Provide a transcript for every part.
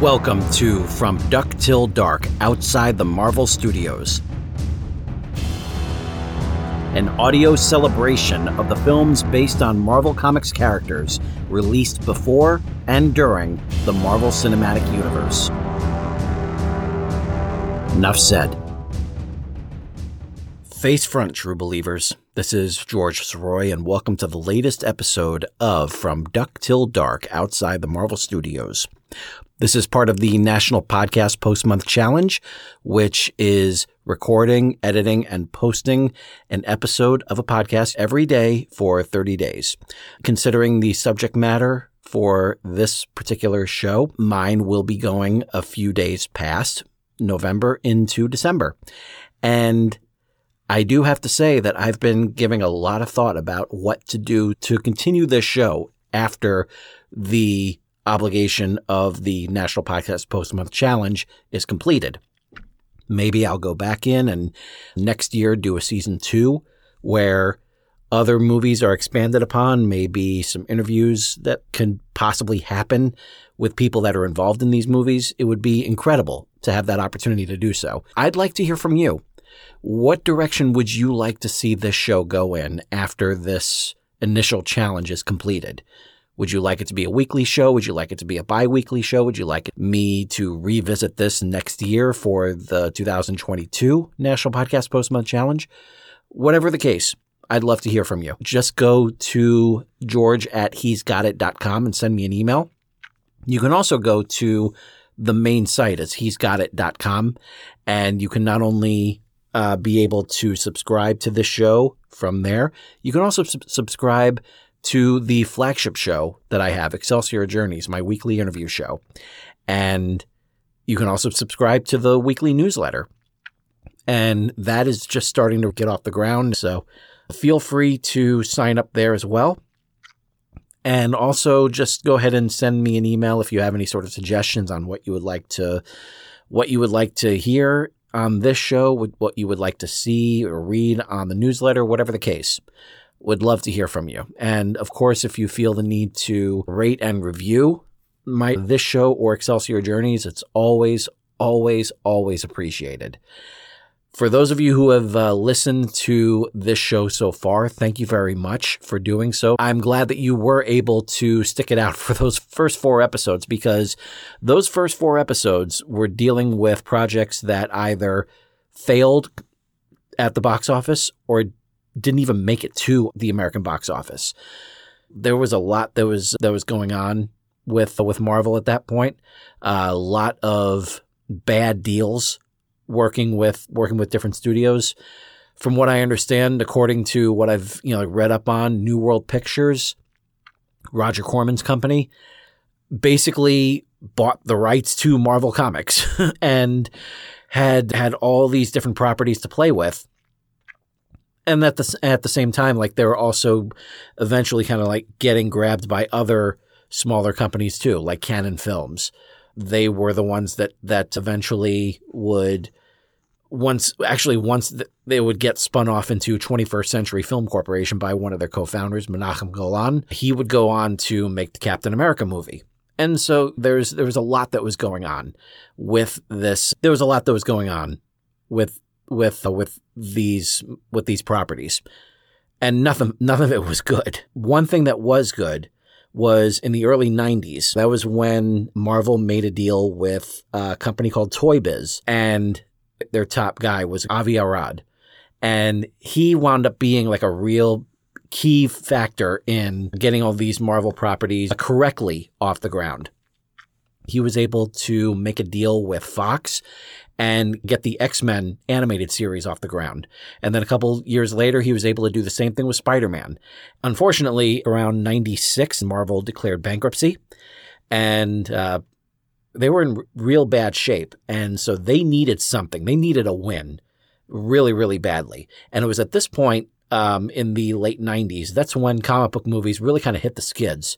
Welcome to From Duck Till Dark Outside the Marvel Studios, an audio celebration of the films based on Marvel Comics characters released before and during the Marvel Cinematic Universe. Enough said. Face front, true believers. This is George Soroy, and welcome to the latest episode of From Duck Till Dark Outside the Marvel Studios. This is part of the National Podcast Post Month Challenge, which is recording, editing, and posting an episode of a podcast every day for 30 days. Considering the subject matter for this particular show, mine will be going a few days past November into December. And I do have to say that I've been giving a lot of thought about what to do to continue this show after the obligation of the National Podcast Post Month Challenge is completed. Maybe I'll go back in and next year do a season two where other movies are expanded upon, maybe some interviews that can possibly happen with people that are involved in these movies. It would be incredible to have that opportunity to do so. I'd like to hear from you. What direction would you like to see this show go in after this initial challenge is completed? Would you like it to be a weekly show? Would you like it to be a bi-weekly show? Would you like me to revisit this next year for the 2022 National Podcast Post Month Challenge? Whatever the case, I'd love to hear from you. Just go to george at he'sgotit.com and send me an email. You can also go to the main site is he'sgotit.com and you can not only uh, be able to subscribe to this show from there. You can also sub- subscribe to the flagship show that I have, Excelsior Journeys, my weekly interview show. And you can also subscribe to the weekly newsletter. And that is just starting to get off the ground. So feel free to sign up there as well. And also just go ahead and send me an email if you have any sort of suggestions on what you would like to what you would like to hear on this show, what you would like to see or read on the newsletter, whatever the case. Would love to hear from you. And of course, if you feel the need to rate and review my this show or Excelsior Journeys, it's always, always, always appreciated. For those of you who have uh, listened to this show so far, thank you very much for doing so. I'm glad that you were able to stick it out for those first four episodes because those first four episodes were dealing with projects that either failed at the box office or didn't even make it to the American box office. There was a lot that was that was going on with with Marvel at that point. A lot of bad deals working with working with different studios. From what I understand, according to what I've you know read up on, New World Pictures, Roger Corman's company, basically bought the rights to Marvel Comics and had had all these different properties to play with. And at the at the same time, like they were also eventually kind of like getting grabbed by other smaller companies too, like Cannon Films. They were the ones that that eventually would once actually once they would get spun off into 21st Century Film Corporation by one of their co-founders, Menahem Golan, he would go on to make the Captain America movie. And so there's there was a lot that was going on with this. There was a lot that was going on with with uh, with these with these properties, and nothing none of it was good. One thing that was good was in the early 90s. That was when Marvel made a deal with a company called Toy Biz, and their top guy was Avi Arad. And he wound up being like a real key factor in getting all these Marvel properties correctly off the ground. He was able to make a deal with Fox and get the X-Men animated series off the ground. And then a couple years later, he was able to do the same thing with Spider-Man. Unfortunately, around 96, Marvel declared bankruptcy and uh, they were in real bad shape. And so they needed something. They needed a win really, really badly. And it was at this point um, in the late 90s, that's when comic book movies really kind of hit the skids.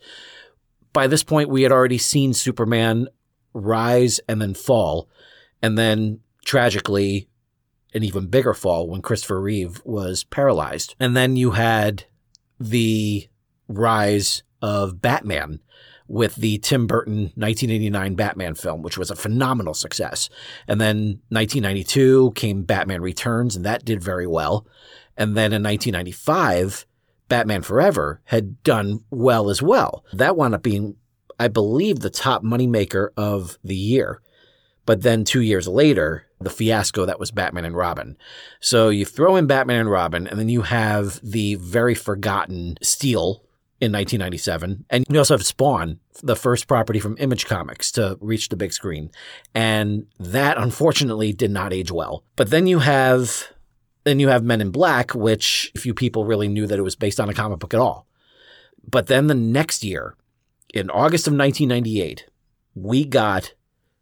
By this point, we had already seen Superman rise and then fall. And then tragically, an even bigger fall when Christopher Reeve was paralyzed. And then you had the rise of Batman with the Tim Burton 1989 Batman film, which was a phenomenal success. And then 1992 came Batman Returns, and that did very well. And then in 1995, Batman Forever had done well as well. That wound up being, I believe, the top moneymaker of the year. But then two years later, the fiasco that was Batman and Robin. So you throw in Batman and Robin, and then you have the very forgotten Steel in 1997. And you also have Spawn, the first property from Image Comics to reach the big screen. And that unfortunately did not age well. But then you have then you have Men in Black, which few people really knew that it was based on a comic book at all. But then the next year, in August of 1998, we got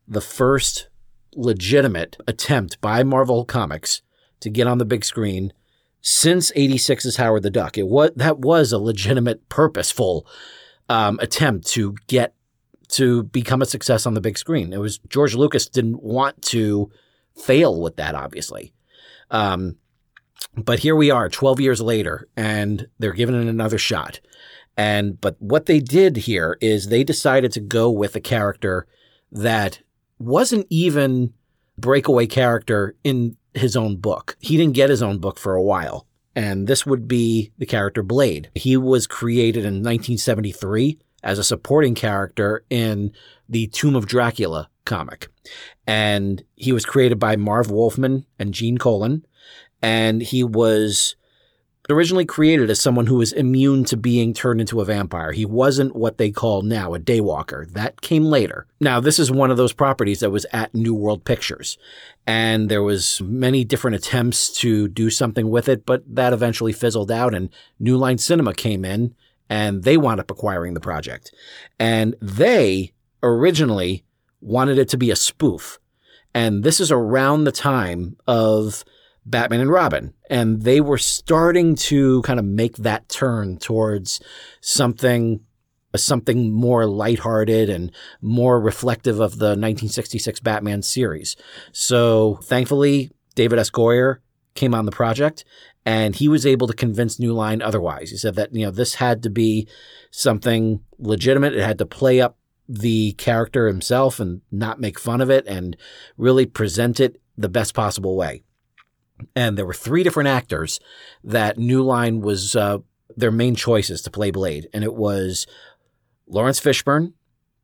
the first legitimate attempt by Marvel Comics to get on the big screen since 86's Howard the Duck. It was that was a legitimate, purposeful um, attempt to get to become a success on the big screen. It was George Lucas didn't want to fail with that, obviously. Um, but here we are, 12 years later, and they're giving it another shot. And but what they did here is they decided to go with a character that wasn't even breakaway character in his own book. He didn't get his own book for a while. And this would be the character Blade. He was created in 1973 as a supporting character in the Tomb of Dracula comic. And he was created by Marv Wolfman and Gene Colan. And he was originally created as someone who was immune to being turned into a vampire. He wasn't what they call now a daywalker. That came later. Now, this is one of those properties that was at New World Pictures. And there was many different attempts to do something with it, but that eventually fizzled out and New Line Cinema came in and they wound up acquiring the project. And they originally wanted it to be a spoof. And this is around the time of Batman and Robin. And they were starting to kind of make that turn towards something uh, something more lighthearted and more reflective of the 1966 Batman series. So thankfully, David S. Goyer came on the project and he was able to convince New Line otherwise. He said that, you know, this had to be something legitimate. It had to play up the character himself and not make fun of it and really present it the best possible way and there were three different actors that New Line was uh, their main choices to play Blade, and it was Laurence Fishburne,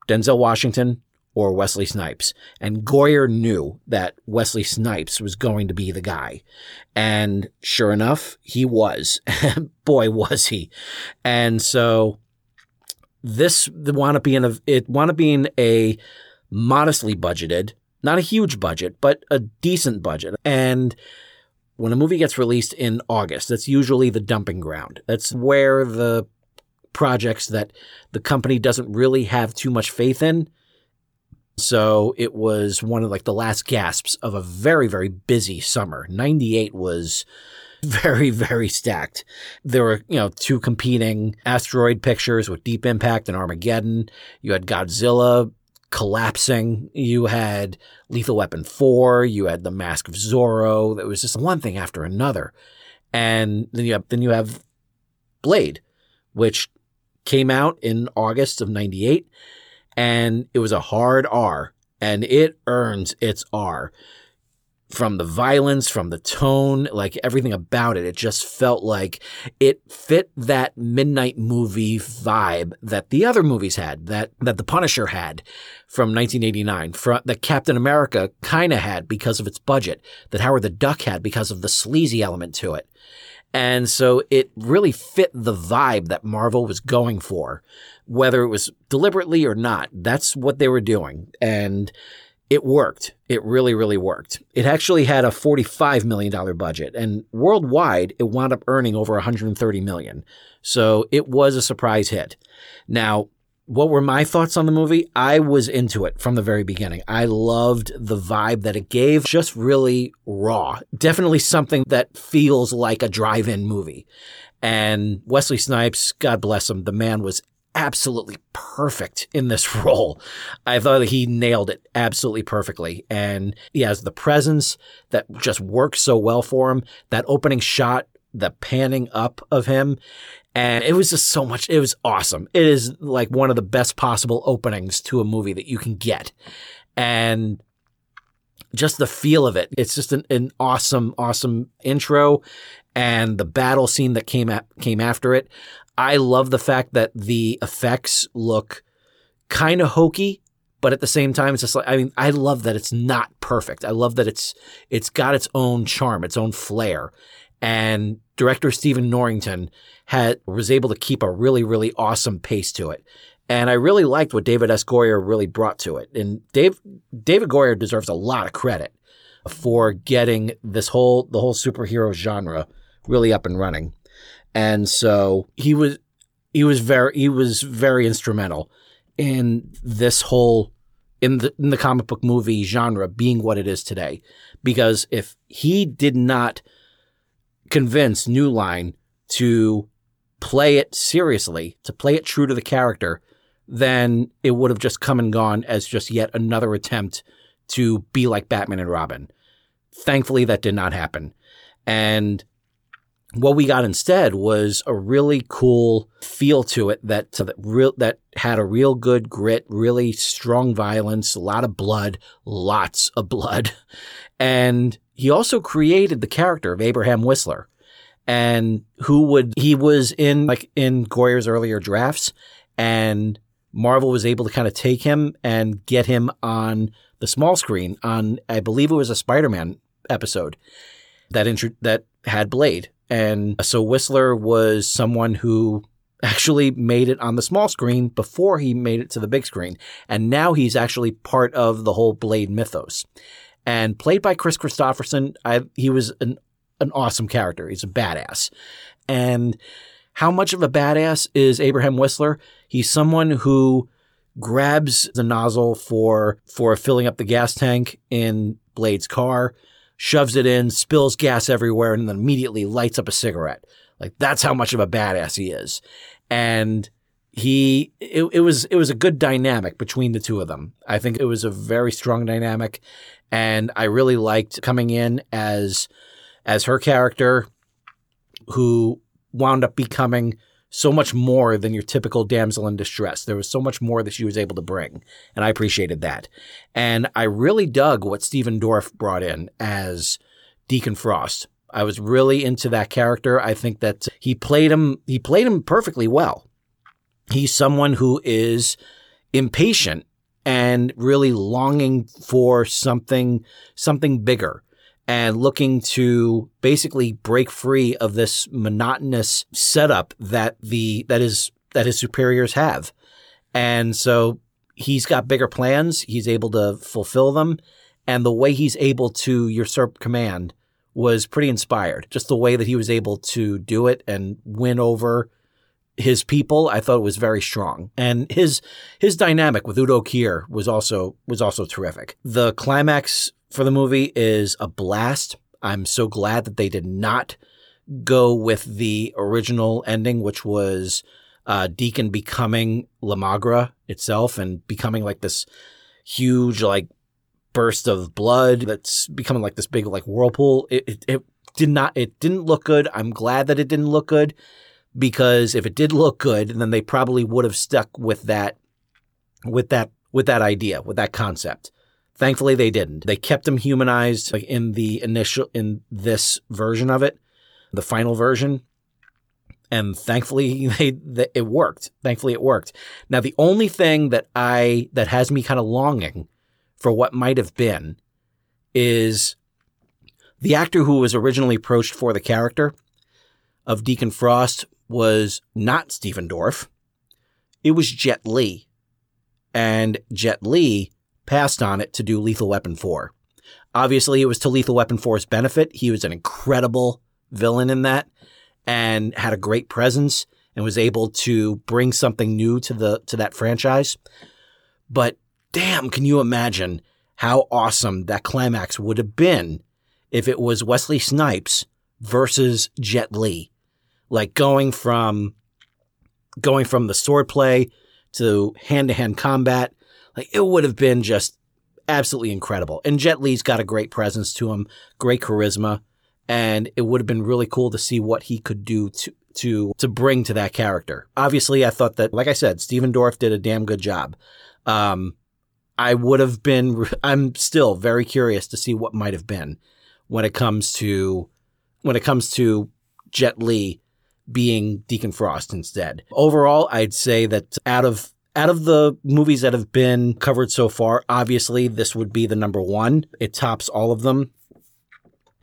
Denzel Washington, or Wesley Snipes. And Goyer knew that Wesley Snipes was going to be the guy, and sure enough, he was. Boy, was he! And so this wound up being a it wound up being a modestly budgeted, not a huge budget, but a decent budget, and when a movie gets released in August, that's usually the dumping ground. That's where the projects that the company doesn't really have too much faith in. So it was one of like the last gasps of a very, very busy summer. 98 was very, very stacked. There were, you know, two competing asteroid pictures with Deep Impact and Armageddon. You had Godzilla collapsing. You had Lethal Weapon 4, you had The Mask of Zorro. It was just one thing after another. And then you have, then you have Blade, which came out in August of 98 and it was a hard R and it earns its R from the violence, from the tone, like everything about it. It just felt like it fit that midnight movie vibe that the other movies had, that, that The Punisher had from 1989, from, that Captain America kind of had because of its budget, that Howard the Duck had because of the sleazy element to it. And so it really fit the vibe that Marvel was going for, whether it was deliberately or not. That's what they were doing. And it worked. It really, really worked. It actually had a $45 million budget and worldwide it wound up earning over 130 million. So it was a surprise hit. Now, what were my thoughts on the movie? I was into it from the very beginning. I loved the vibe that it gave, just really raw. Definitely something that feels like a drive-in movie. And Wesley Snipes, God bless him, the man was absolutely perfect in this role. I thought that he nailed it absolutely perfectly. And he has the presence that just works so well for him. That opening shot the panning up of him. And it was just so much. It was awesome. It is like one of the best possible openings to a movie that you can get. And just the feel of it. It's just an, an awesome, awesome intro. And the battle scene that came at, came after it. I love the fact that the effects look kind of hokey, but at the same time, it's just like I mean, I love that it's not perfect. I love that it's it's got its own charm, its own flair, and director Stephen Norrington had was able to keep a really really awesome pace to it. And I really liked what David S. Goyer really brought to it. And Dave David Goyer deserves a lot of credit for getting this whole the whole superhero genre really up and running. And so he was he was very he was very instrumental in this whole in the in the comic book movie genre being what it is today. Because if he did not convince New Line to play it seriously, to play it true to the character, then it would have just come and gone as just yet another attempt to be like Batman and Robin. Thankfully, that did not happen. And what we got instead was a really cool feel to it that that real that had a real good grit, really strong violence, a lot of blood, lots of blood. And he also created the character of Abraham Whistler. And who would he was in like in Goyer's earlier drafts and Marvel was able to kind of take him and get him on the small screen on I believe it was a Spider-Man episode that intro- that had Blade and so Whistler was someone who actually made it on the small screen before he made it to the big screen. And now he's actually part of the whole Blade mythos. And played by Kris Kristofferson, I, he was an, an awesome character. He's a badass. And how much of a badass is Abraham Whistler? He's someone who grabs the nozzle for for filling up the gas tank in Blade's car shoves it in, spills gas everywhere, and then immediately lights up a cigarette. Like that's how much of a badass he is. And he it, it was it was a good dynamic between the two of them. I think it was a very strong dynamic and I really liked coming in as as her character who wound up becoming so much more than your typical damsel in distress. There was so much more that she was able to bring, and I appreciated that. And I really dug what Stephen Dorff brought in as Deacon Frost. I was really into that character. I think that he played him he played him perfectly well. He's someone who is impatient and really longing for something something bigger and looking to basically break free of this monotonous setup that the that is that his superiors have. And so he's got bigger plans, he's able to fulfill them, and the way he's able to usurp command was pretty inspired. Just the way that he was able to do it and win over his people, I thought it was very strong. And his his dynamic with Udo Kier was also was also terrific. The climax for the movie is a blast. I'm so glad that they did not go with the original ending, which was uh, Deacon becoming La Magra itself and becoming like this huge like burst of blood that's becoming like this big like whirlpool. It, it, it did not. It didn't look good. I'm glad that it didn't look good because if it did look good, then they probably would have stuck with that with that with that idea with that concept. Thankfully, they didn't. They kept him humanized like in the initial, in this version of it, the final version. And thankfully, they, they, it worked. Thankfully, it worked. Now, the only thing that I, that has me kind of longing for what might have been is the actor who was originally approached for the character of Deacon Frost was not Stephen Dorff. It was Jet Li. And Jet Li passed on it to do Lethal Weapon 4. Obviously, it was to Lethal Weapon 4's benefit. He was an incredible villain in that and had a great presence and was able to bring something new to the to that franchise. But damn, can you imagine how awesome that climax would have been if it was Wesley Snipes versus Jet Li? Like going from going from the swordplay to hand-to-hand combat like it would have been just absolutely incredible. And Jet Li's got a great presence to him, great charisma, and it would have been really cool to see what he could do to to to bring to that character. Obviously, I thought that, like I said, Stephen Dorff did a damn good job. Um, I would have been. I'm still very curious to see what might have been when it comes to when it comes to Jet Li being Deacon Frost instead. Overall, I'd say that out of out of the movies that have been covered so far, obviously this would be the number one. It tops all of them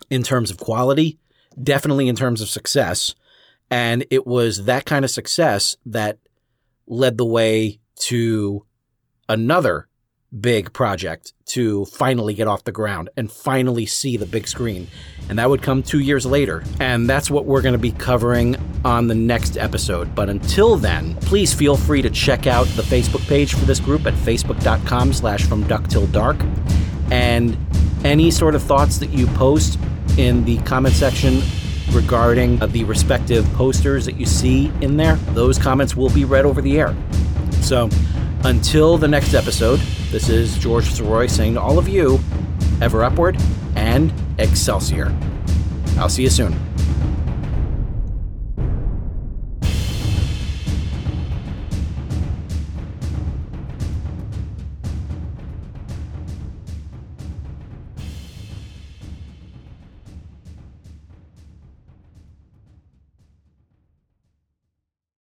in terms of quality, definitely in terms of success. And it was that kind of success that led the way to another big project to finally get off the ground and finally see the big screen. And that would come two years later. And that's what we're going to be covering on the next episode. But until then, please feel free to check out the Facebook page for this group at facebook.com slash from duck till dark. And any sort of thoughts that you post in the comment section regarding the respective posters that you see in there, those comments will be read over the air. So until the next episode, this is George Soroy saying to all of you, ever upward and excelsior. I'll see you soon.